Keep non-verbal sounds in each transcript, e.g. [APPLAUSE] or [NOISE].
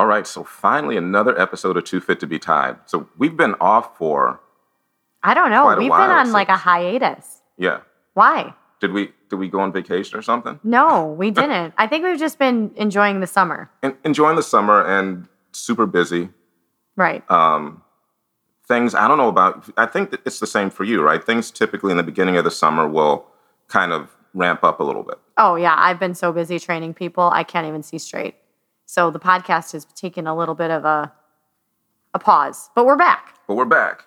All right, so finally another episode of Too Fit to Be Tied. So we've been off for I don't know. We've been on like a hiatus. yeah. Why? Did we did we go on vacation or something? No, we didn't. I think we've just been enjoying the summer. En- enjoying the summer and super busy. Right. Um, things I don't know about. I think that it's the same for you, right? Things typically in the beginning of the summer will kind of ramp up a little bit. Oh, yeah. I've been so busy training people, I can't even see straight. So the podcast has taken a little bit of a, a pause, but we're back. But we're back.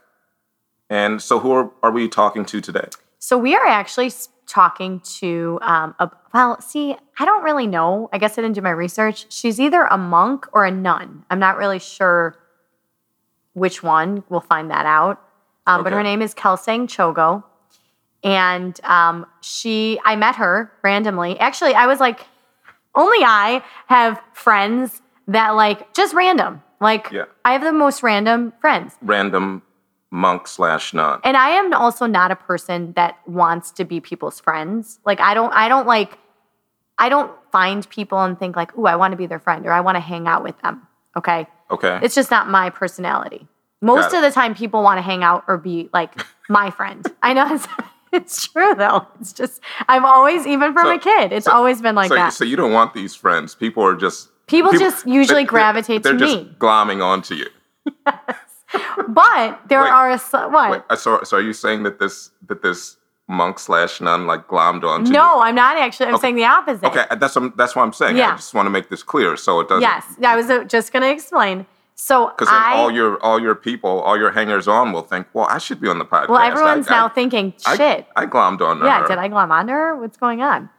And so who are, are we talking to today? So we are actually talking to, um, a, well, see, I don't really know. I guess I didn't do my research. She's either a monk or a nun. I'm not really sure which one. We'll find that out. Um, But her name is Kelsang Chogo. And um, she, I met her randomly. Actually, I was like, only I have friends that like just random. Like, Yeah. I have the most random friends. Random monk slash nun. And I am also not a person that wants to be people's friends. Like I don't I don't like I don't find people and think like, "Ooh, I want to be their friend or I want to hang out with them." Okay? Okay. It's just not my personality. Most of the time people want to hang out or be like my friend. I know [LAUGHS] [LAUGHS] it's, true though. It's just I've always even from So- a kid, it's so- always been like so, that. so you don't want these friends. People are just People just usually they- gravitate they're to just me. glomming onto you. but there Wait. are a, what? Wait, uh, so, so are you saying that this that this monk slash nun like glommed onto you? no, I'm not actually. I'm saying the opposite. Okay, that's what, that's what I'm saying. Yeah. I just want to make this clear so it doesn't. Yes, I was uh, just going to explain. So Because then all your all your people, all your hangers on will think, well, I should be on the podcast. well, everyone's I- now I- thinking, I- shit. I, glommed on her. yeah, did I glom on her? What's going on?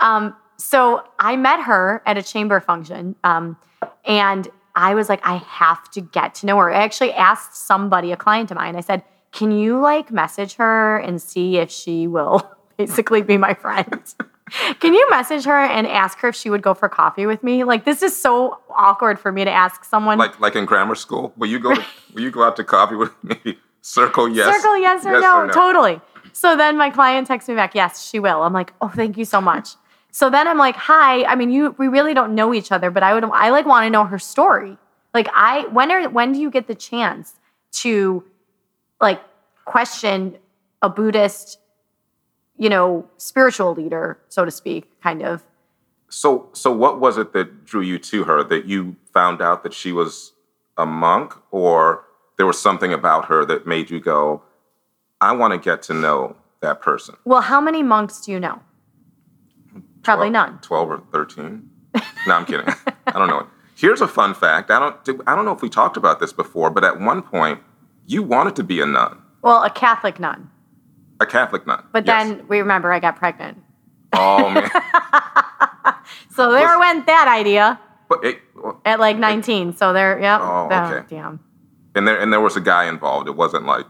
Um, so I met her at a chamber function, um, and I was like, I have to get to know her. I actually asked somebody, a client of mine, I said, can you like message her and see if she will [LAUGHS] basically be my friend? [LAUGHS] Can you message her and ask her if she would go for coffee with me? Like this is so awkward for me to ask someone. Like like in grammar school, will you go to, [LAUGHS] will you go out to coffee with me? Circle yes. Circle yes or, no, Totally. So then my client texts me back, yes, she will. I'm like, oh, thank you so much. So then I'm like, hi. I mean, you we really don't know each other, but I would I like want to know her story. Like I when are when do you get the chance to like question a Buddhist, you know, spiritual leader, so to speak, kind of. So so what was it that drew you to her? That you found out that she was a monk, or there was something about her that made you go, I want to get to know that person. Well, how many monks do you know? Probably none. Twelve or thirteen? No, I'm kidding. I don't know. Here's a fun fact. I don't. I don't know if we talked about this before, but at one point, you wanted to be a nun, Well, a Catholic nun. A Catholic nun. But Yes. then we remember I got pregnant. oh man, [LAUGHS] So there went that idea. but it, at like 19. So there, yep. Oh, okay. Damn. and there and there was a guy involved. It wasn't like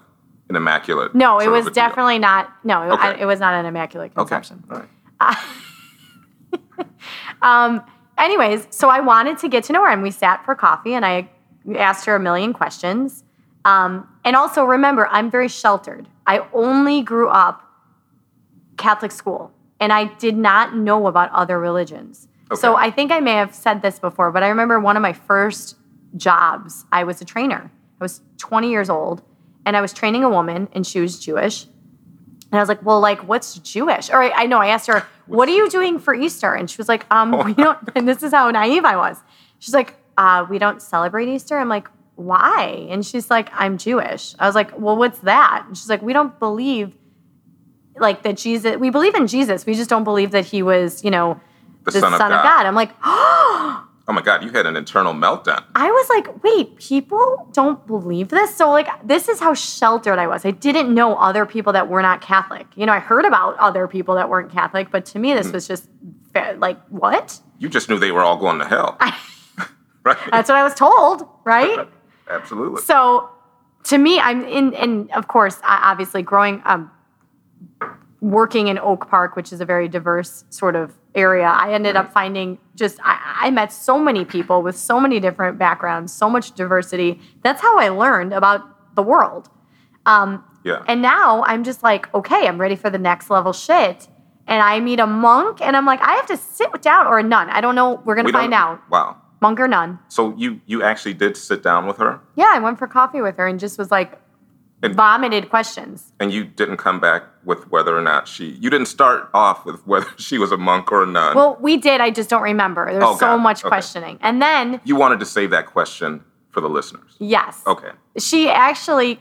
an immaculate. No, it was a deal. definitely not. No, it, I- it was not an immaculate conception. okay. All right. [LAUGHS] Um, anyways, so I wanted to get to know her, and we sat for coffee, and I asked her a million questions. Um, and also remember, I'm very sheltered. I only grew up Catholic school, and I did not know about other religions. So I think I may have said this before, but I remember one of my first jobs, I was a trainer. I was 20 years old, and I was training a woman, and she was Jewish. And I was like, well, like, what's Jewish? Or I, I know I asked her, what are you doing for Easter? And she was like, um, we don't, [LAUGHS] and this is how naive I was. She's like, uh, we don't celebrate Easter. I'm like, why? And she's like, I'm Jewish. I was like, well, what's that? And she's like, we don't believe like that Jesus, we believe in Jesus. We just don't believe that he was, you know, The the, Son son, of of, God. God. I'm like, oh, [GASPS] Oh my God, you had an internal meltdown. I was like, wait, people don't believe this? So, like, this is how sheltered I was. I didn't know other people that were not Catholic. You know, I heard about other people that weren't Catholic, but to me, this Mm. was just like, what? You just knew they were all going to hell. [LAUGHS] right? That's what I was told, right? [LAUGHS] Absolutely. So, to me, I'm in, and of course, obviously, growing, um, working in Oak Park, which is a very diverse sort of area, I ended up finding just, I, I met so many people with so many different backgrounds, so much diversity. That's how I learned about the world. Um, yeah. and now I'm just like, okay, I'm ready for the next level shit. And I meet a monk, and I'm like, I have to sit down or a nun. I don't know. We're gonna We find out, Wow. Monk or nun. So you you actually did sit down with her, Yeah, I went for coffee with her and just was like And- vomited questions. and you didn't come back with whether or not she. You didn't start off with whether [LAUGHS] she was a monk or a nun. Well, we did. I just don't remember. There was Oh, so much Okay. questioning. And then, you wanted to save that question for the listeners. yes, Okay. she actually,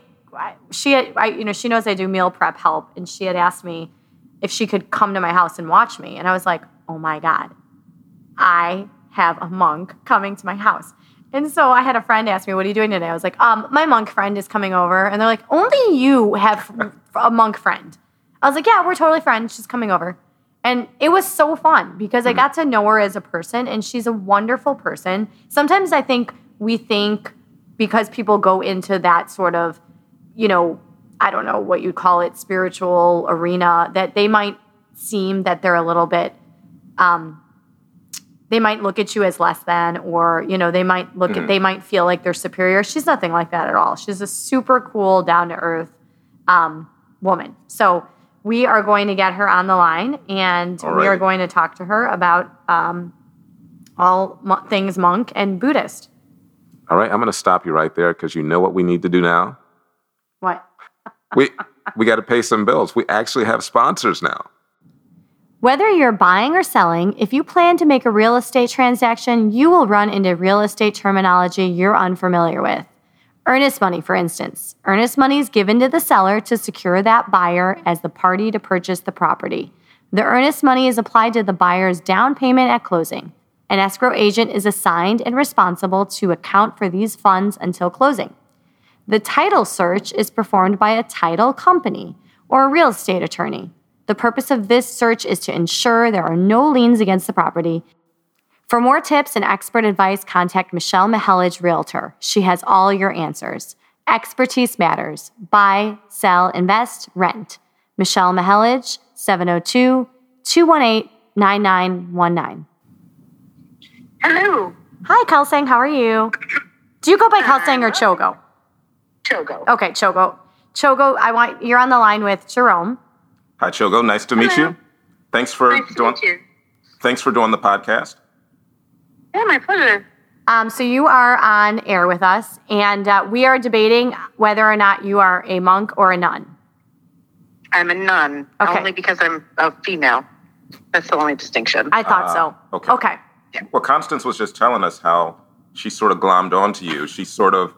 she, had, I, you know, she knows I do meal prep help, and she had asked me if she could come to my house and watch me, and I was like, oh my god, I have a monk coming to my house. And so I had a friend ask me, "What are you doing today?" I was like, "Um, my monk friend is coming over," and they're like, "Only you have [LAUGHS] a monk friend." I was like, "Yeah, we're totally friends. She's coming over," and it was so fun because I got to know her as a person, and she's a wonderful person. Sometimes I think we think because people go into that sort of, you know, I don't know what you call it, spiritual arena, that they might seem that they're a little bit um, they might look at you as less than or you know they might look at they might feel like they're superior she's nothing like that at all she's a super cool down to earth um, woman so we are going to get her on the line and All we are going to talk to her about um, all mo- things monk and buddhist All right. I'm going to stop you right there because you know what we need to do now. what We we got to pay some bills. We actually have sponsors now. Whether you're buying or selling, if you plan to make a real estate transaction, you will run into real estate terminology you're unfamiliar with. Earnest money, for instance. Earnest money is given to the seller to secure that buyer as the party to purchase the property. The earnest money is applied to the buyer's down payment at closing. An escrow agent is assigned and responsible to account for these funds until closing. The title search is performed by a title company or a real estate attorney. The purpose of this search is to ensure there are no liens against the property. For more tips and expert advice, contact Michelle Mihelich Realtor. She has all your answers. Expertise matters. Buy, sell, invest, rent. Michelle Mihelich, 702 218 9919. Hello, Hi, Kelsang. How are you? Do you go by Kelsang or Chogo? Chogo. Okay, Chogo. Chogo, I want you're on the line with Jerome. Hi, Chogo. Nice to meet Hello. you. Thanks for Nice doing. Thanks for doing the podcast. Yeah, my pleasure. Um, so you are on air with us, and uh, we are debating whether or not you are a monk or a nun. I'm a nun, Okay. only because I'm a female. That's the only distinction. I thought Ah, so. okay. Okay. Well, Constance was just telling us how she sort of glommed onto you. She sort of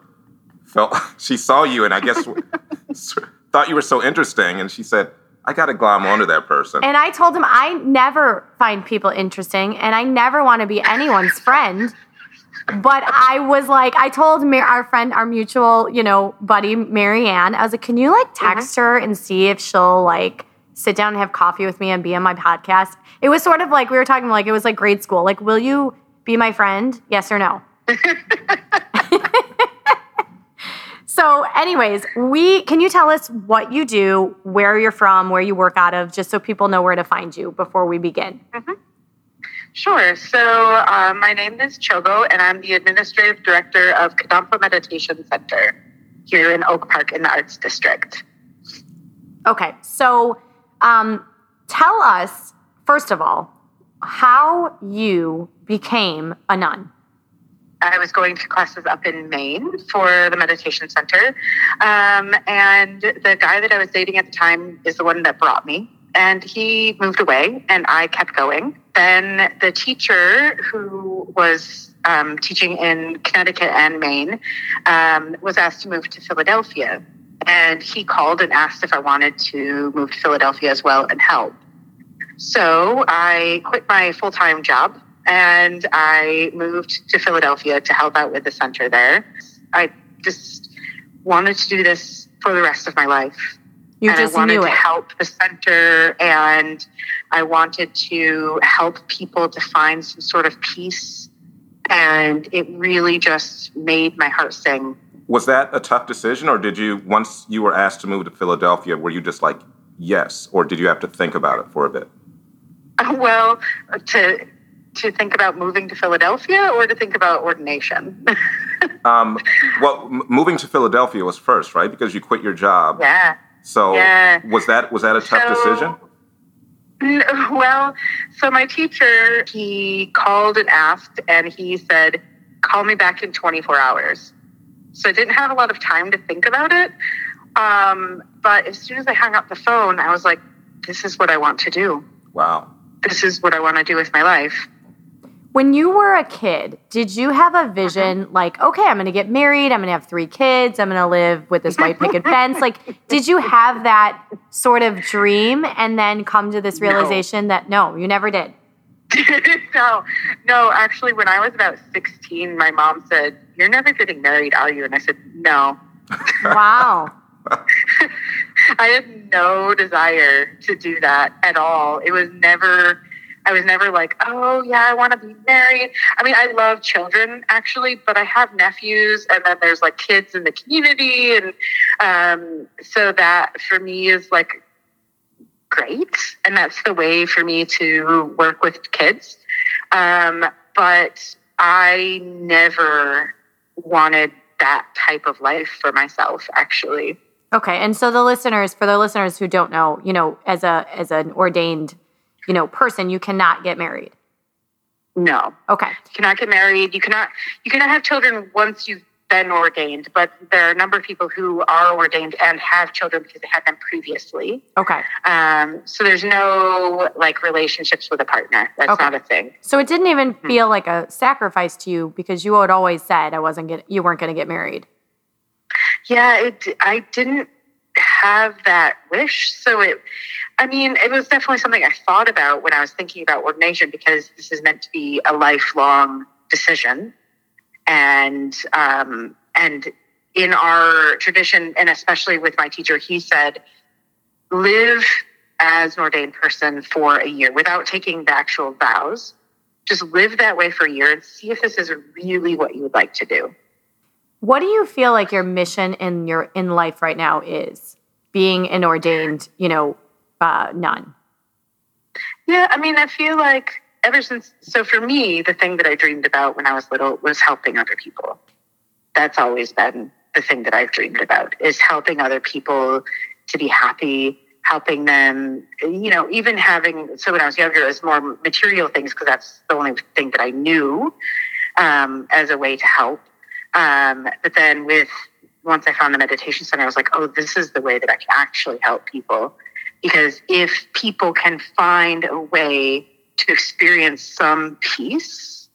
felt [LAUGHS] she saw you, and I guess [LAUGHS] thought you were so interesting, and she said, "I got to glom onto that person." And I told him I never find people interesting, and I never want to be anyone's friend. But I was like, I told Mar- our friend, our mutual, you know, buddy, Marianne, I was like, can you like uh-huh. text her and see if she'll like sit down and have coffee with me and be on my podcast? It was sort of like we were talking like it was like grade school. Like, will you be my friend? Yes or no? [LAUGHS] so, anyways, we can you tell us what you do, where you're from, where you work out of, just so people know where to find you before we begin. Sure. So, uh, my name is Chogo, and I'm the administrative director of Kadampa Meditation Center here in Oak Park in the Arts District. Okay, so um, tell us first of all how you became a nun. I was going to classes up in Maine for the meditation center. Um, and the guy that I was dating at the time is the one that brought me. And he moved away, and I kept going. Then the teacher who was um, teaching in Connecticut and Maine um, was asked to move to Philadelphia. And he called and asked if I wanted to move to Philadelphia as well and help. So I quit my full time job and I moved to Philadelphia to help out with the center there. I just wanted to do this for the rest of my life. You and just I wanted knew to it. help the center and I wanted to help people to find some sort of peace. And it really just made my heart sing. Was that a tough decision, or did you, once you were asked to move to Philadelphia, were you just like, yes, or did you have to think about it for a bit? Uh, well, to to think about moving to Philadelphia or to think about ordination. [LAUGHS] Um, well, m- moving to Philadelphia was first, right? Because you quit your job. yeah. So Yeah. was that was that a tough So- decision? N- Well, so my teacher, he called and asked, and he said, call me back in 24 hours. So I didn't have a lot of time to think about it. Um, but as soon as I hung up the phone, I was like, this is what I want to do. Wow. This is what I want to do with my life. When you were a kid, did you have a uh-huh. vision like, okay, I'm going to get married, I'm going to have three kids, I'm going to live with this white picket [LAUGHS] fence? Like, did you have that sort of dream and then come to this No. realization that no, you never did? [LAUGHS] no, no, actually, when I was about 16, my mom said, You're never getting married, are you? And I said, No. Wow. [LAUGHS] I had no desire to do that at all. It was never, I was never like, oh, yeah, I want to be married. I mean, I love children actually, but I have nephews and then there's like kids in the community. And um, so that for me is like great. And that's the way for me to work with kids. Um, but I never wanted that type of life for myself, actually. Okay, and so the listeners, for the listeners who don't know, you know, as a as an ordained, you know, person, you cannot get married. No, Okay. you cannot get married. You cannot you cannot have children once you've been ordained. But there are a number of people who are ordained and have children because they had them previously. Okay. Um, so there's no like relationships with a partner. That's Okay. not a thing. So it didn't even feel like a sacrifice to you because you had always said I wasn't get you weren't going to get married. Yeah, it. I didn't have that wish, so it. I mean, it was definitely something I thought about when I was thinking about ordination because this is meant to be a lifelong decision, and um, and in our tradition, and especially with my teacher, he said, live as an ordained person for a year without taking the actual vows. Just live that way for a year and see if this is really what you would like to do. What do you feel like your mission in your in life right now is? Being an ordained, you know, uh, nun. Yeah, I mean, I feel like ever since, so for me, the thing that I dreamed about when I was little was helping other people. That's always been the thing that I've dreamed about is helping other people to be happy, helping them, you know, even having, so when I was younger, it was more material things because that's the only thing that I knew um, as a way to help. Um, but then with, once I found the meditation center, I was like, oh, this is the way that I can actually help people because if people can find a way to experience some peace,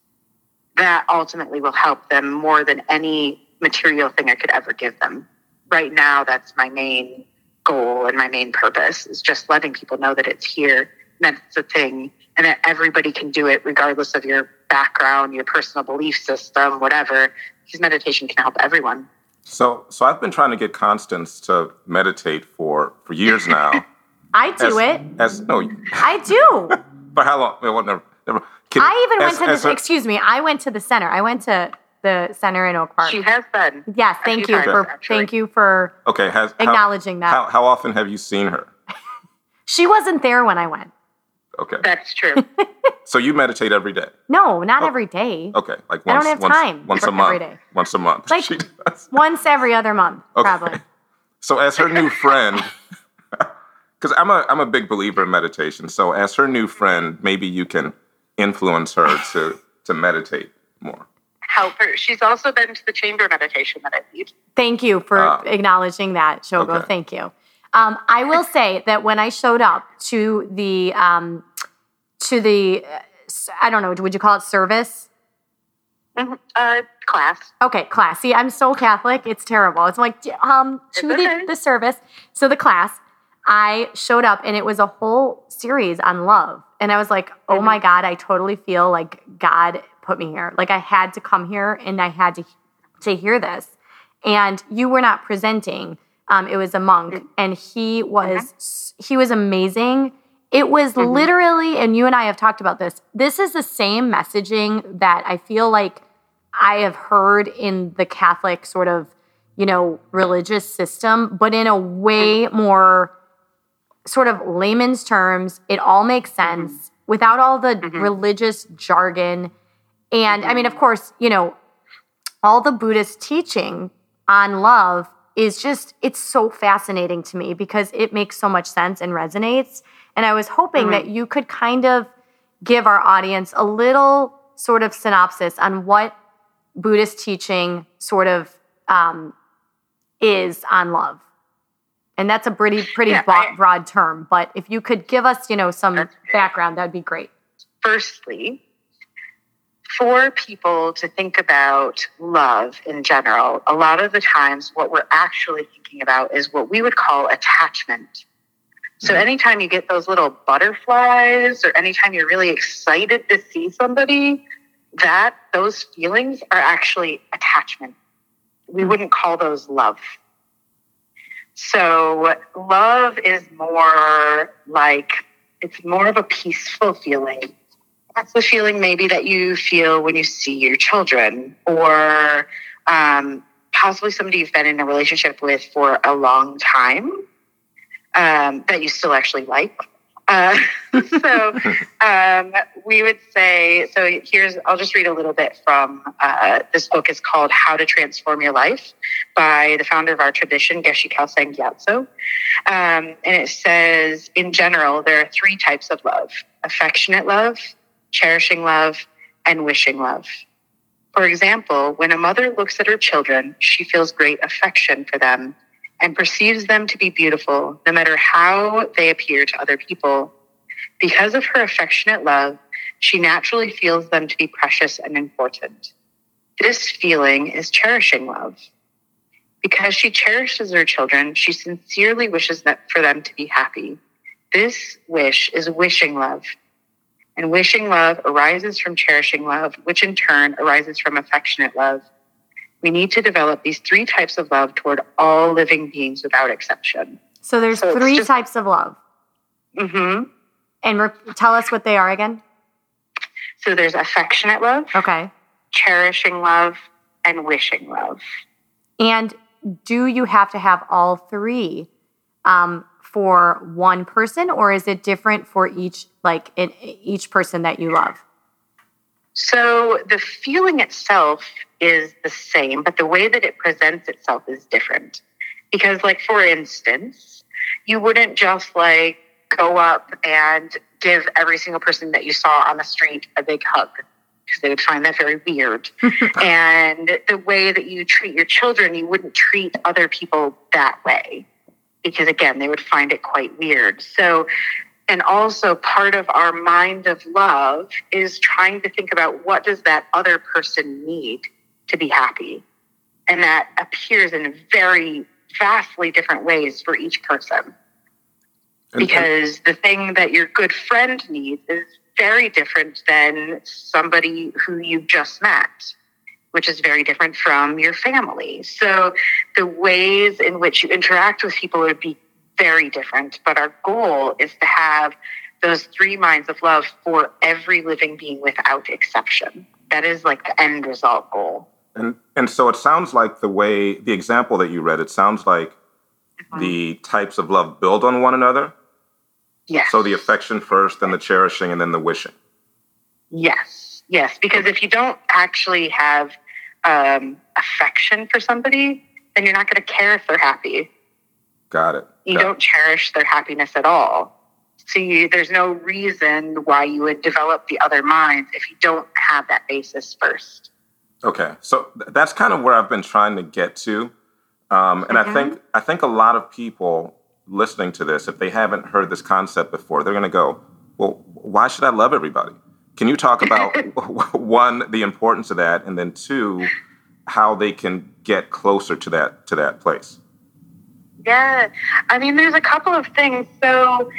that ultimately will help them more than any material thing I could ever give them. Right now, that's my main goal and my main purpose is just letting people know that it's here and that it's a thing and that everybody can do it regardless of your background, your personal belief system, whatever, because meditation can help everyone. So so I've been trying to get Constance to meditate for for years now. [LAUGHS] I do as, it. As no, I do. [LAUGHS] for how long? Well, never, never. Can- I even as- went to as the a- excuse me, I went to the center. I went to the center in Oak Park. She has been. Yes, thank you times, for actually. thank you for Okay, has how- acknowledging that. How, how often have you seen her? [LAUGHS] she wasn't there when I went. Okay, That's true. [LAUGHS] so you meditate every day. No, not Oh. every day. Okay, like I don't once, have once, time once a month. every day. Once a month. Like-. [LAUGHS] Once every other month, Okay. probably. [LAUGHS] So as her new friend, because I'm a I'm a big believer in meditation. So as her new friend, maybe you can influence her to to meditate more. help her. She's also been to the chamber meditation that I lead. Thank you for Ah. acknowledging that, Chogo. Okay. Thank you. Um, I will say that when I showed up to the um, to the I don't know, would you call it service? Mhm. Uh, class. Okay, class. See, I'm so Catholic, it's terrible. It's like um to the, okay. the service, so the class. I showed up and it was a whole series on love. And I was like, oh my God, I totally feel like God put me here. Like I had to come here and I had to to hear this. And you were not presenting. Um, it was a monk, and he was he was amazing. It was mm-hmm. literally, and you and I have talked about this. This is the same messaging that I feel like I have heard in the Catholic sort of, you know, religious system, but in a way mm-hmm. more sort of layman's terms. It all makes mm-hmm. sense without all the religious jargon. And I mean, of course, you know, all the Buddhist teaching on love is just, it's so fascinating to me because it makes so much sense and resonates. And I was hoping that you could kind of give our audience a little sort of synopsis on what Buddhist teaching sort of um, is on love. And that's a pretty pretty Yeah, broad, I- broad term, but if you could give us, you know, some background, that'd be great. firstly, for people to think about love in general, a lot of the times what we're actually thinking about is what we would call attachment. So, anytime you get those little butterflies, or anytime you're really excited to see somebody, that those feelings are actually attachment. We wouldn't call those love. So, love is more like it's more of a peaceful feeling. That's the feeling maybe that you feel when you see your children, or um, possibly somebody you've been in a relationship with for a long time um, that you still actually like. Uh, [LAUGHS] so [LAUGHS] um, we would say so. Here's I'll just read a little bit from uh, this book. is called How to Transform Your Life by the founder of our tradition, Geshe Kelsang Gyatso. Um, and it says, in general, there are three types of love: affectionate love, cherishing love, and wishing love. For example, when a mother looks at her children, she feels great affection for them and perceives them to be beautiful, no matter how they appear to other people. Because of her affectionate love, she naturally feels them to be precious and important. This feeling is cherishing love. Because she cherishes her children, she sincerely wishes for them to be happy. This wish is wishing love. And wishing love arises from cherishing love, which in turn arises from affectionate love. We need to develop these three types of love toward all living beings without exception. So there's So three just- types of love. Mm-hmm. And re- tell us what they are again. So there's affectionate love, Okay. cherishing love, and wishing love. And do you have to have all three um, for one person, or is it different for each, like in, each person that you love? So the feeling itself is the same, but the way that it presents itself is different. Because, like, for instance, you wouldn't just like go up and give every single person that you saw on the street a big hug because they would find that very weird. [LAUGHS] and the way that you treat your children, you wouldn't treat other people that way because, again, they would find it quite weird. So, and also part of our mind of love is trying to think about what does that other person need to be happy. And that appears in very vastly different ways for each person. And- and- because the thing that your good friend needs is very different than somebody who you just met which is very different from your family. So the ways in which you interact with people would be very different but our goal is to have those three minds of love for every living being without exception that is like the end result goal And and so it sounds like the way the example that you read, it sounds like the types of love build on one another. yes So the affection first, then the cherishing, and then the wishing. Yes, yes. Because if you don't actually have um, affection for somebody, then you're not going to care if they're happy. Got it. You it. don't cherish their happiness at all. So you, there's no reason why you would develop the other minds if you don't have that basis first. Okay, so th- that's kind of where I've been trying to get to, um, and I think I think a lot of people listening to this, if they haven't heard this concept before, they're going to go, "Well, why should I love everybody?" Can you talk about [LAUGHS] one the importance of that, and then two, how they can get closer to that to that place? Yeah. I mean, there's a couple of things. So,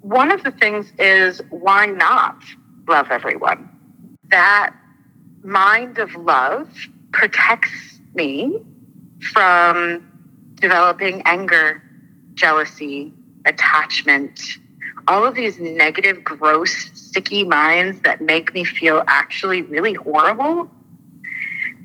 one of the things is why not love everyone? That mind of love protects me from developing anger, jealousy, attachment, all of these negative, gross, sticky minds that make me feel actually really horrible.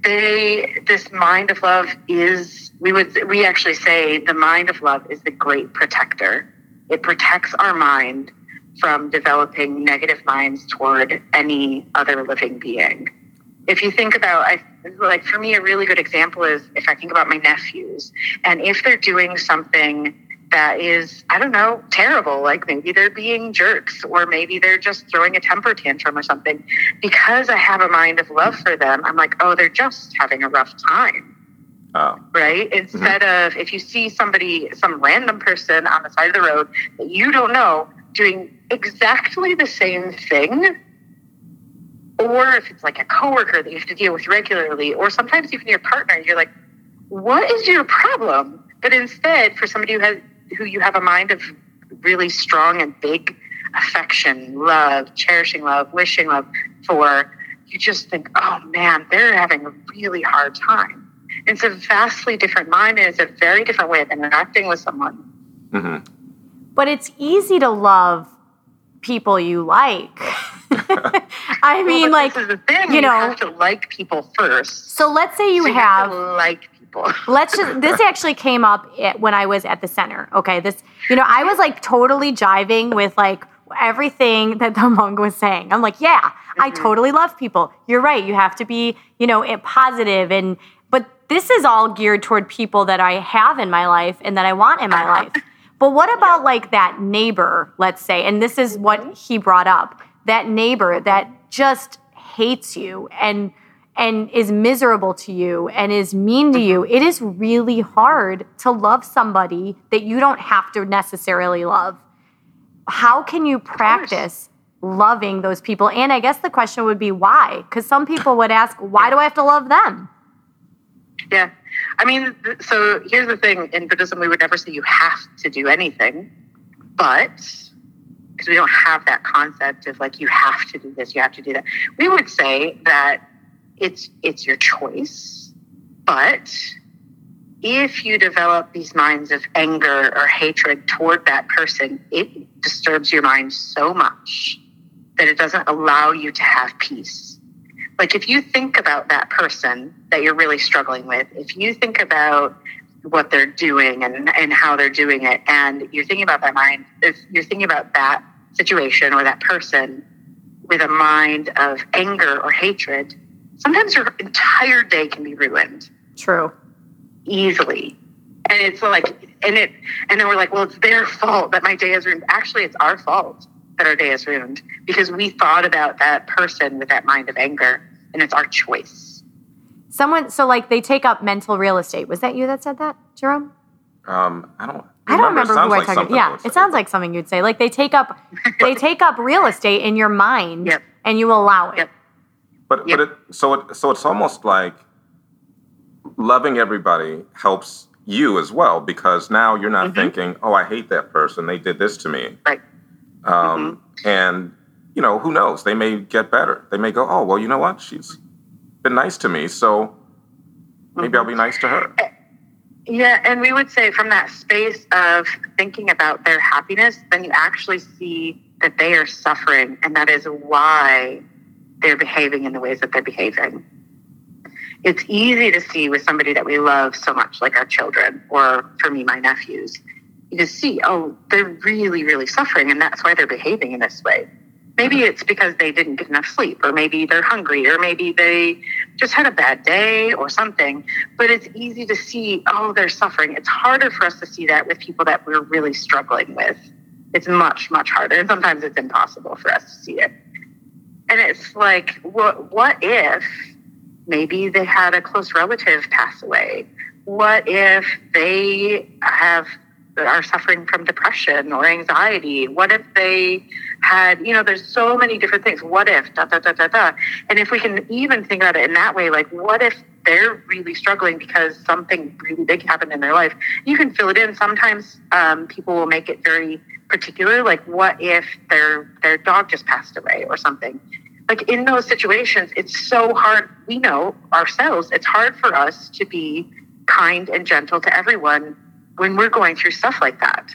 They, this mind of love is, we would, we actually say the mind of love is the great protector. It protects our mind from developing negative minds toward any other living being. If you think about, I, like for me, a really good example is if I think about my nephews, and if they're doing something that is, I don't know, terrible. Like maybe they're being jerks or maybe they're just throwing a temper tantrum or something. Because I have a mind of love for them, I'm like, oh, they're just having a rough time. Oh. Right? Instead mm-hmm. of if you see somebody, some random person on the side of the road that you don't know doing exactly the same thing, or if it's like a coworker that you have to deal with regularly, or sometimes even your partner, you're like, what is your problem? But instead, for somebody who has who you have a mind of really strong and big affection, love, cherishing love, wishing love for, you just think, oh man, they're having a really hard time. It's a vastly different mind and it's a very different way of interacting with someone. Mm-hmm. But it's easy to love people you like. [LAUGHS] I mean, well, like you, you know, have to like people first. So let's say you so have, have like people. [LAUGHS] Let's just, this actually came up when I was at the center. Okay. This, you know, I was like totally jiving with like everything that the [LAUGHS] monk was saying. I'm like, yeah, mm-hmm. I totally love people. You're right. You have to be, you know, positive and, but this is all geared toward people that I have in my life and that I want in my life. But what about like that neighbor, let's say, and this is what mm-hmm. he brought up, that neighbor that just hates you and and is miserable to you and is mean to you, mm-hmm. it is really hard to love somebody that you don't have to necessarily love. How can you practice loving those people? And I guess the question would be why? Because some people would ask, why do I have to love them? Yeah. I mean, so here's the thing in Buddhism, we would never say you have to do anything, but because we don't have that concept of like you have to do this, you have to do that. We would say that it's it's your choice. But if you develop these minds of anger or hatred toward that person it disturbs your mind so much that it doesn't allow you to have peace. Like if you think about that person that you're really struggling with if you think about what they're doing and, and how they're doing it and you're thinking about that mind if you're thinking about that situation or that person with a mind of anger or hatred sometimes your entire day can be ruined. True. Easily. And it's like, and it, and then we're like, well, it's their fault that my day is ruined. Actually, it's our fault that our day is ruined because we thought about that person with that mind of anger and it's our choice. Someone, so like they take up mental real estate. Was that you that said that, Jerome? Um, I don't. I don't remember who I talked. About. Yeah, it sounds like something you'd say. Like they take up, they take up real estate in your mind, yep. and you allow it. Yep. But yep. but it so it so it's almost like loving everybody helps you as well because now you're not mm-hmm. thinking, oh, I hate that person. They did this to me. Right. Um, mm-hmm. And you know, who knows? They may get better. They may go, oh, well, you know what? She's been nice to me, so maybe mm-hmm. I'll be nice to her. Eh, yeah, and we would say from that space of thinking about their happiness, then you actually see that they are suffering, and that is why they're behaving in the ways that they're behaving. It's easy to see with somebody that we love so much, like our children, or for me, my nephews. You can see, oh, they're really, really suffering, and that's why they're behaving in this way. Maybe mm-hmm. it's because they didn't get enough sleep, or maybe they're hungry, or maybe they just had a bad day or something. But it's easy to see, oh, they're suffering. It's harder for us to see that with people that we're really struggling with. It's much, much harder. And sometimes it's impossible for us to see it. And it's like, what, what if maybe they had a close relative pass away? What if they have are suffering from depression or anxiety? What if they had, you know, there's so many different things. What if, da, da, da, da, da. And if we can even think about it in that way, like, what if they're really struggling because something really big happened in their life? You can fill it in. Sometimes um, people will make it very particular, like, what if their, their dog just passed away or something? Like, in those situations, it's so hard. We know ourselves, it's hard for us to be kind and gentle to everyone when we're going through stuff like that.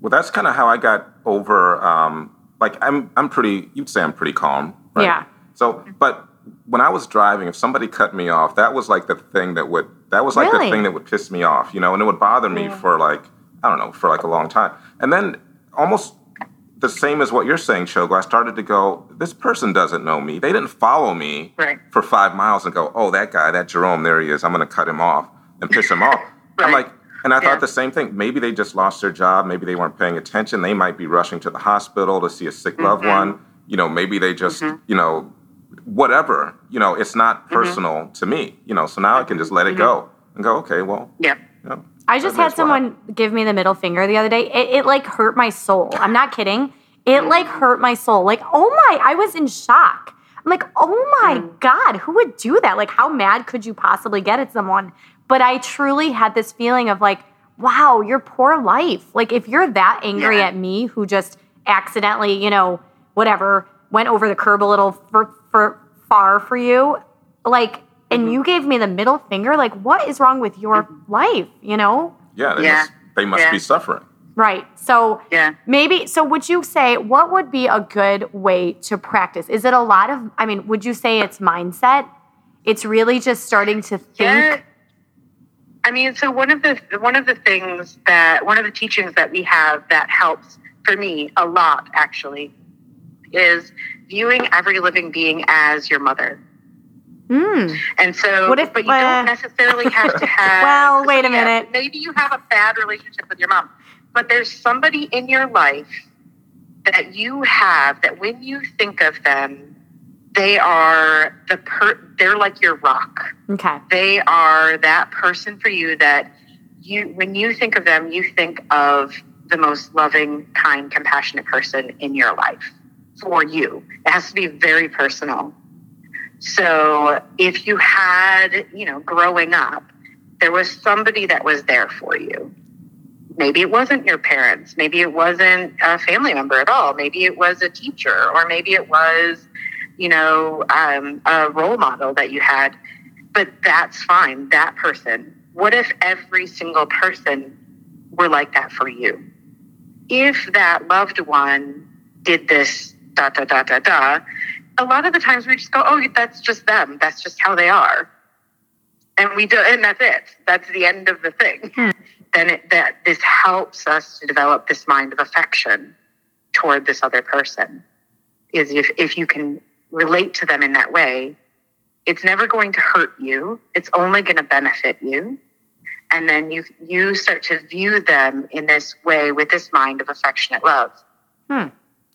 Well, that's kind of how I got over. Um, like I'm, I'm pretty. You'd say I'm pretty calm. Right? Yeah. So, but when I was driving, if somebody cut me off, that was like the thing that would. That was like Really? the thing that would piss me off, you know, and it would bother me Yeah. for like I don't know for like a long time, and then almost the same as what you're saying, Chogo. I started to go. This person doesn't know me. They didn't follow me Right. for five miles and go, oh, that guy, that Jerome, there he is. I'm going to cut him off and piss him off. I'm like, and I Yeah. thought the same thing. Maybe they just lost their job. Maybe they weren't paying attention. They might be rushing to the hospital to see a sick loved Mm-hmm. one. You know, maybe they just, you know, whatever. You know, it's not Mm-hmm. personal to me. You know, so now I can just let it go and go, okay, well, Yeah. you know, I just had someone give me the middle finger the other day. It, it like hurt my soul. I'm not kidding. It like hurt my soul. Like, oh my, I was in shock. I'm like, oh my mm. God, who would do that? Like, how mad could you possibly get at someone? But I truly had this feeling of like, wow, your poor life. Like, if you're that angry Yeah. at me who just accidentally, you know, whatever, went over the curb a little for, for far for you, like, and mm-hmm. you gave me the middle finger, like, what is wrong with your life, you know? yeah, they Yeah. must, they must Yeah. be suffering. Right. So Yeah. maybe so would you say what would be a good way to practice? Is it a lot of I mean, would you say it's mindset? It's really just starting to think Yeah. I mean, so one of the one of the things that one of the teachings that we have that helps for me a lot actually is viewing every living being as your mother. Hmm. And so, if- but you uh, don't necessarily have to [LAUGHS] have. Well, wait a yeah, minute. Maybe you have a bad relationship with your mom, but there's somebody in your life that you have that when you think of them, they are the per. They're like your rock. Okay. They are that person for you that you, when you think of them, you think of the most loving, kind, compassionate person in your life for you. It has to be very personal. So if you had, you know, growing up, there was somebody that was there for you. Maybe it wasn't your parents. Maybe it wasn't a family member at all. Maybe it was a teacher, or maybe it was, you know, um, a role model that you had. But that's fine, that person. What if every single person were like that for you? If that loved one did this, da, da, da, da, da, a lot of the times we just go, oh, that's just them. That's just how they are. And we do, and that's it. That's the end of the thing. Then it, that this helps us to develop this mind of affection toward this other person. Is if if you can relate to them in that way, it's never going to hurt you. It's only going to benefit you. And then you you start to view them in this way with this mind of affectionate love. Hmm.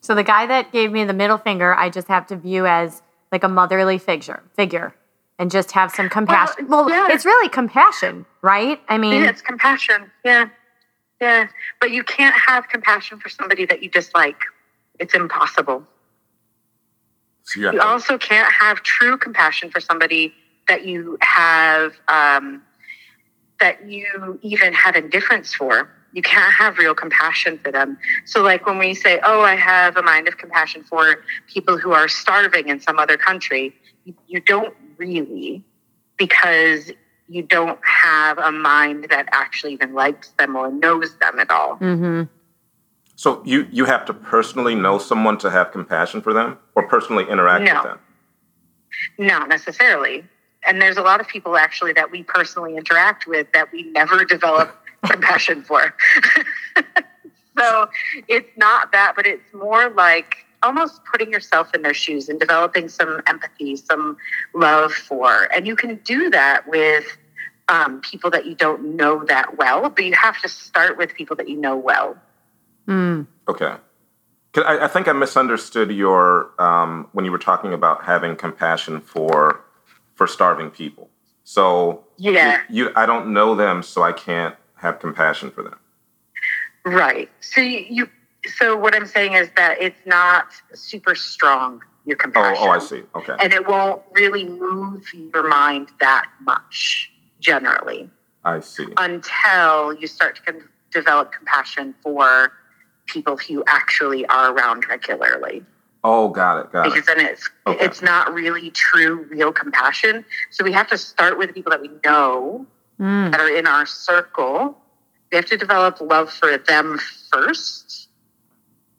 So the guy that gave me the middle finger, I just have to view as like a motherly figure figure and just have some compassion. Well, yeah. it's really compassion, right? I mean, Yeah, it's compassion. Yeah. Yeah. But you can't have compassion for somebody that you dislike. It's impossible. So you You to- also can't have true compassion for somebody that you have, um, that you even have indifference for. You can't have real compassion for them. So, like when we say, Oh, I have a mind of compassion for people who are starving in some other country, you, you don't really because you don't have a mind that actually even likes them or knows them at all. mhm. so you you have to personally know someone to have compassion for them, or personally interact No. with them. Not necessarily. And there's a lot of people actually that we personally interact with that we never develop [LAUGHS] compassion for. [LAUGHS] so it's not that, but it's more like almost putting yourself in their shoes and developing some empathy, some love for. And you can do that with um, people that you don't know that well, but you have to start with people that you know well. Mm. Okay. 'Cause I, I think I misunderstood your um, when you were talking about having compassion for for starving people. So Yeah. you, you I don't know them, so I can't have compassion for them. Right. So you, so what I'm saying is that it's not super strong your Oh, compassion. oh, I see. Okay. And it won't really move your mind that much generally I see. until you start to con- develop compassion for people who actually are around regularly. Oh, got it. Got it. because then it's Okay. it's not really true real compassion so we have to start with the people that we know Mm. that are in our circle we have to develop love for them first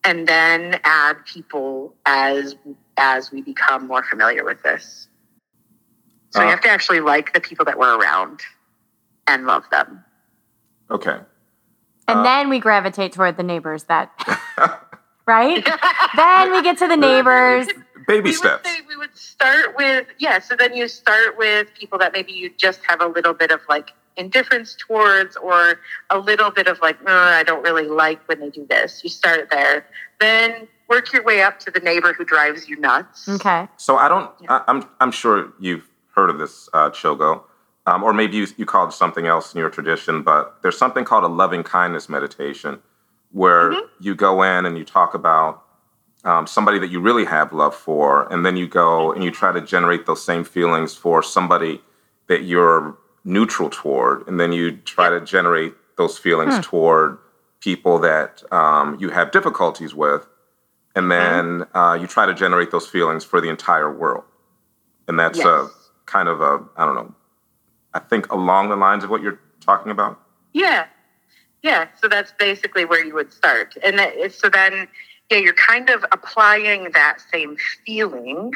and then add people as as we become more familiar with this so we Uh, have to actually like the people that we're around and love them Okay. And Uh, then we gravitate toward the neighbors that, [LAUGHS] [LAUGHS] right? [LAUGHS] then we get to the [LAUGHS] neighbors. Baby we steps. Would say we would start with yeah. So then you start with people that maybe you just have a little bit of like indifference towards, or a little bit of like, "Uh, I don't really like when they do this. You start there, then work your way up to the neighbor who drives you nuts. Okay. So I don't. Yeah. I, I'm. I'm sure you've heard of this uh, chogo, um, or maybe you, you call it something else in your tradition. But there's something called a loving kindness meditation, where Mhm. you go in and you talk about um, somebody that you really have love for, and then you go and you try to generate those same feelings for somebody that you're neutral toward, and then you try to generate those feelings Hmm. toward people that um, you have difficulties with, and then uh, you try to generate those feelings for the entire world. And that's a kind of a I don't know. I think along the lines of what you're talking about. Yeah. Yeah. So that's basically where you would start. And that so then, yeah, you're kind of applying that same feeling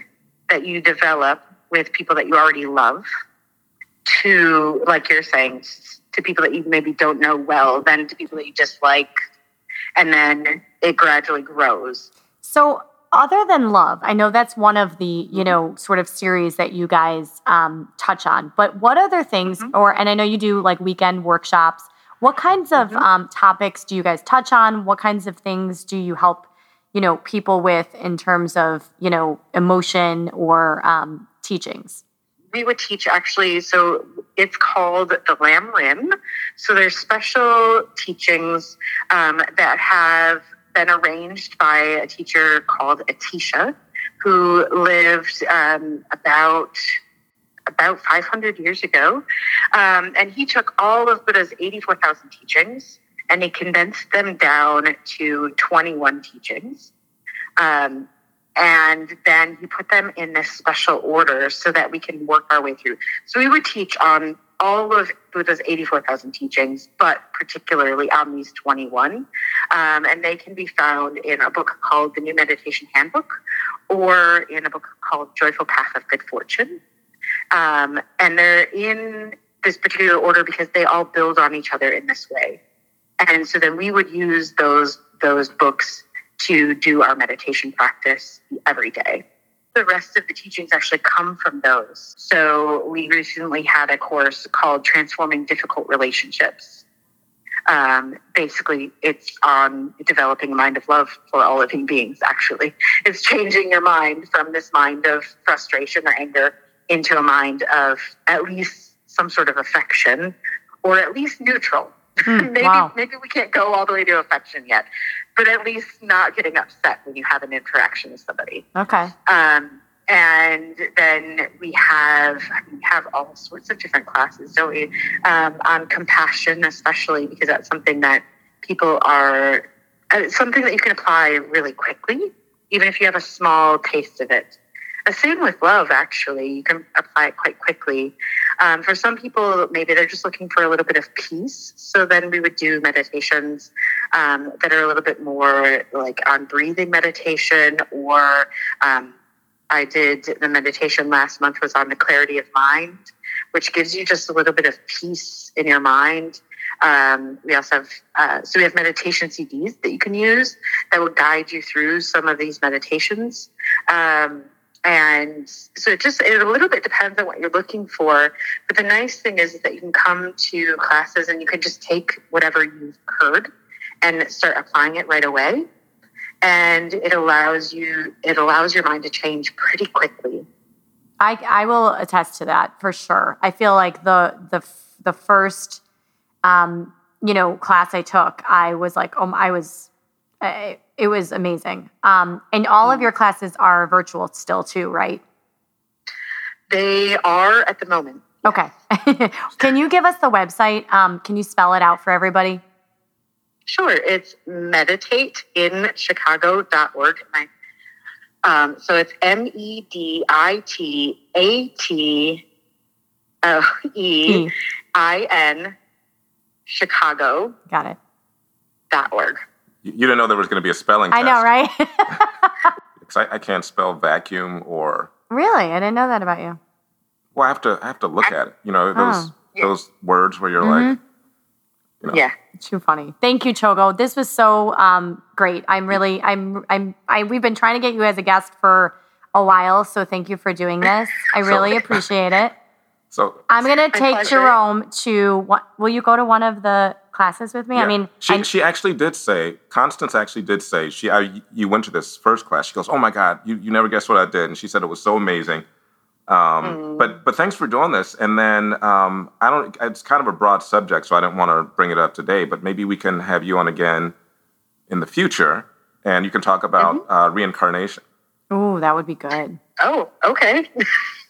that you develop with people that you already love to, like you're saying, to people that you maybe don't know well, then to people that you just like, And then it gradually grows. So, other than love, I know that's one of the you know sort of series that you guys um, touch on. But what other things, Mhm. or and I know you do like weekend workshops. What kinds of Mhm. um, topics do you guys touch on? What kinds of things do you help you know people with in terms of you know emotion or um, teachings? we would teach actually so it's called the Lamrim so there's special teachings um, that have been arranged by a teacher called atisha who lived um, about about 500 years ago um, and he took all of buddha's 84000 teachings and he condensed them down to 21 teachings um, and then he put them in this special order so that we can work our way through. So we would teach on all of Buddha's 84,000 teachings, but particularly on these 21. Um, and they can be found in a book called The New Meditation Handbook or in a book called Joyful Path of Good Fortune. Um, and they're in this particular order because they all build on each other in this way. And so then we would use those those books to do our meditation practice every day. The rest of the teachings actually come from those. So we recently had a course called Transforming Difficult Relationships. Um, basically, it's on developing a mind of love for all living beings, actually. It's changing your mind from this mind of frustration or anger into a mind of at least some sort of affection or at least neutral. Hmm, [LAUGHS] maybe wow. maybe we can't go all the way to affection yet, but at least not getting upset when you have an interaction with somebody. Okay. Um, and then we have we have all sorts of different classes, don't we? Um, on compassion, especially because that's something that people are uh, something that you can apply really quickly, even if you have a small taste of it. Same with love, actually, you can apply it quite quickly. Um, for some people, maybe they're just looking for a little bit of peace. So then we would do meditations um, that are a little bit more like on breathing meditation or um, I did the meditation last month was on the clarity of mind, which gives you just a little bit of peace in your mind. Um, we also have uh, so we have meditation CDs that you can use that will guide you through some of these meditations. Um, and so it just it a little bit depends on what you're looking for. But the nice thing is that you can come to classes and you can just take whatever you've heard and start applying it right away and it allows you it allows your mind to change pretty quickly I, I will attest to that for sure. I feel like the the the first um, you know, class I took, I was like, oh, I was, it was amazing. Um, and all of your classes are virtual still too, right? They are at the moment. Okay. [LAUGHS] can you give us the website? Um, can you spell it out for everybody? Sure. It's meditateinchicago.org. My, um, so it's M E D I T A T O E I N Chicago Got it. dot org. You, you didn't know there was going to be a spelling I test. know, right? [LAUGHS] 'Cause I, I can't spell vacuum or really? I didn't know that about you. well, I have to I have to look at it. You know those Oh. those words where you're like, you know, Yeah. Too funny. Thank you, Chogo. This was so um, great. I'm really, I'm, I'm, I, we've been trying to get you as a guest for a while, so thank you for doing this. I really [LAUGHS] appreciate it. So I'm gonna take pleasure. Jerome to. What, will you go to one of the classes with me? I mean, she I- she actually did say Constance actually did say she I, you went to this first class. She goes, oh my god, you you never guessed what I did, and she said it was so amazing. Um, Mm. But but thanks for doing this. And then um, I don't. It's kind of a broad subject, so I didn't want to bring it up today. But maybe we can have you on again in the future, and you can talk about Mm-hmm. uh, reincarnation. Oh, that would be good. Oh, okay. [LAUGHS]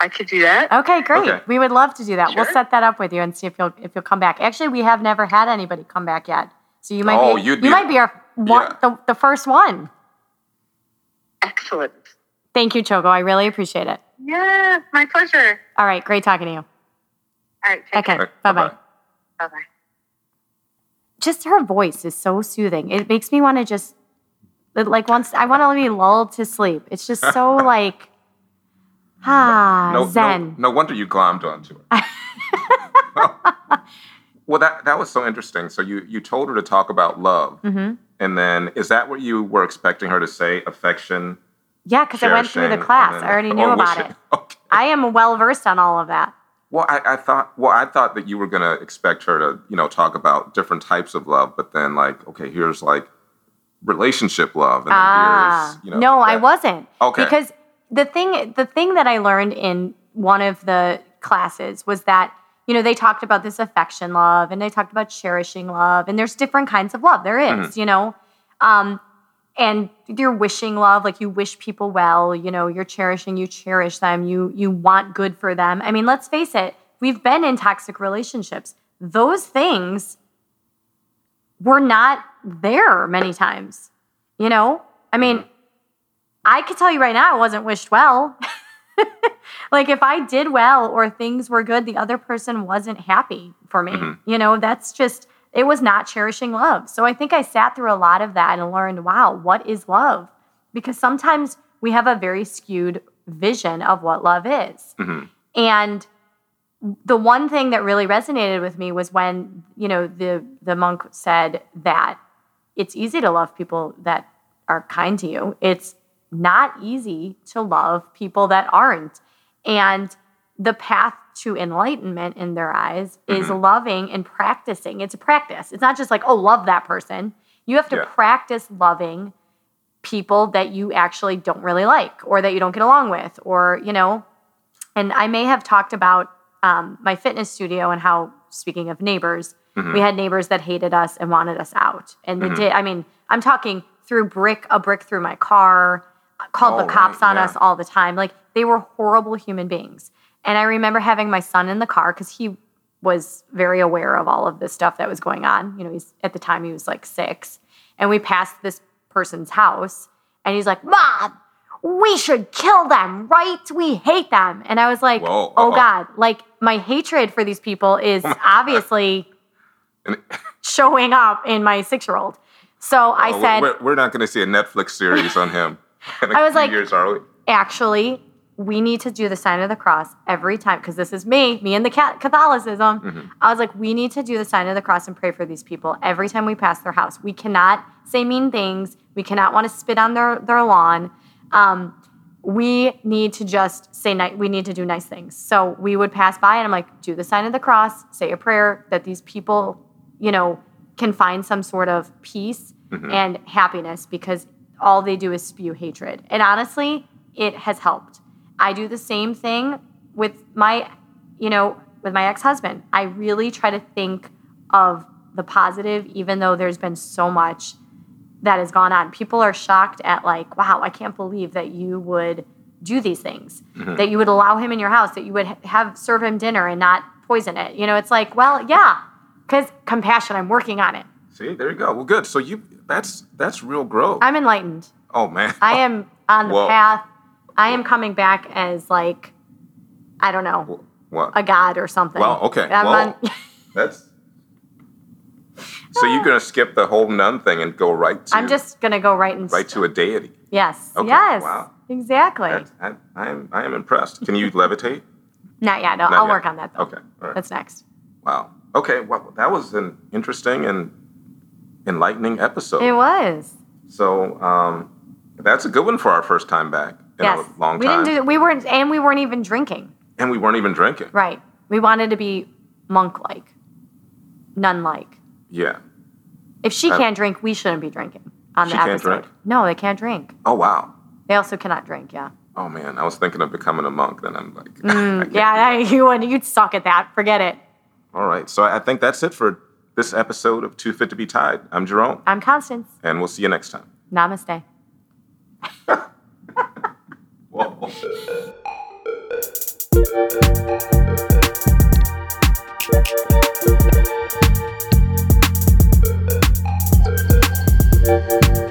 I could do that. Okay, great. Okay. We would love to do that. We'll set that up with you and see if you'll if you'll come back. Actually, we have never had anybody come back yet, so you might Oh, be you'd you be- might be our one, yeah. the, the first one. Excellent. Thank you, Chogo. I really appreciate it. Yeah, my pleasure. All right, great talking to you. All right. Take Okay, All right, bye bye. bye-bye. Bye bye. Just her voice is so soothing. It makes me want to just like once I want to be lulled to sleep. It's just so [LAUGHS] like ah No, zen. no, no wonder you glommed onto it. [LAUGHS] well, that that was so interesting. So you you told her to talk about love, hmm and then is that what you were expecting her to say? Affection. Yeah, because I went through the class. then- I already [LAUGHS] knew Oh, about was it. [LAUGHS] Okay. I am well versed on all of that. Well, I, I thought well, I thought that you were gonna expect her to you know talk about different types of love, but then like okay, here's like relationship love, and then Ah, here's you know. no, I wasn't. Okay. Because the thing, the thing that I learned in one of the classes was that you know they talked about this affection love, and they talked about cherishing love, and there's different kinds of love. There is, Mm-hmm. you know, um, and you're wishing love, like you wish people well. You know, you're cherishing, you cherish them, you you want good for them. I mean, let's face it, we've been in toxic relationships. Those things were not there many times. You know, I mean, I could tell you right now, I wasn't wished well. [LAUGHS] like if I did well or things were good, the other person wasn't happy for me. Mhm. You know, that's just it was not cherishing love. So I think I sat through a lot of that and learned, wow, what is love? Because sometimes we have a very skewed vision of what love is. Mhm. And the one thing that really resonated with me was when, you know, the the monk said that it's easy to love people that are kind to you. It's not easy to love people that aren't. And the path to enlightenment in their eyes is Mhm. loving and practicing. It's a practice. It's not just like, oh, love that person. You have to Yeah. practice loving people that you actually don't really like or that you don't get along with or, you know, and I may have talked about um, my fitness studio and how, speaking of neighbors, Mhm. we had neighbors that hated us and wanted us out. And they Mhm. did. I mean, I'm talking through brick, a brick through my car, called Oh, the cops right, on yeah. us all the time. Like they were horrible human beings. And I remember having my son in the car because he was very aware of all of this stuff that was going on. You know, he's at the time he was like six. And we passed this person's house and he's like, Mom, we should kill them, right? We hate them. And I was like, Whoa, oh. God, like my hatred for these people is [LAUGHS] obviously [LAUGHS] showing up in my six year old. So I Oh, said, we're, we're not going to see a Netflix series on him. [LAUGHS] I was like- years, are we? actually, we need to do the sign of the cross every time because this is me, me and the Ca- Catholicism. Mhm. I was like, we need to do the sign of the cross and pray for these people every time we pass their house. We cannot say mean things. We cannot want to spit on their, their lawn. Um, we need to just say, ni- we need to do nice things. So we would pass by and I'm like, do the sign of the cross, say a prayer that these people, you know, can find some sort of peace Mhm. and happiness because all they do is spew hatred. And honestly, it has helped. I do the same thing with my, you know, with my ex-husband. I really try to think of the positive, even though there's been so much that has gone on. People are shocked at, like, wow, I can't believe that you would do these things, mm-hmm. that you would allow him in your house, that you would have serve him dinner and not poison it. You know, it's like, well, yeah, because compassion, I'm working on it. See, there you go. Well, good. So you that's that's real growth. I'm enlightened. oh man. I am on the Whoa. path. I am coming back as like, I don't know, What? a god or something. Well, okay. On- [LAUGHS] That's. So you're gonna skip the whole nun thing and go right to I'm just gonna go right and right to a deity. yes, Okay, yes, wow. exactly. I, I am I am impressed. Can you levitate? Not yet. No, Not I'll yet. work on that. Though. Okay. Right. That's next. Wow. Okay. Well, that was an interesting and enlightening episode. It was. So um, that's a good one for our first time back in yes. a long we time. didn't do. We weren't, and we weren't even drinking. and we weren't even drinking. Right. We wanted to be monk-like, nun-like. Yeah. If she Uh, can't drink, we shouldn't be drinking on She the can't episode. drink? No, they can't drink. Oh wow. They also cannot drink. Yeah. Oh man, I was thinking of becoming a monk. Then I'm like, [LAUGHS] Mm, can't yeah. [LAUGHS] You would. You'd suck at that. Forget it. All right. So I think that's it for this episode of Too Fit to Be Tied. I'm Jerome, I'm Constance. and we'll see you next time. Namaste. [LAUGHS] Whoa. [LAUGHS]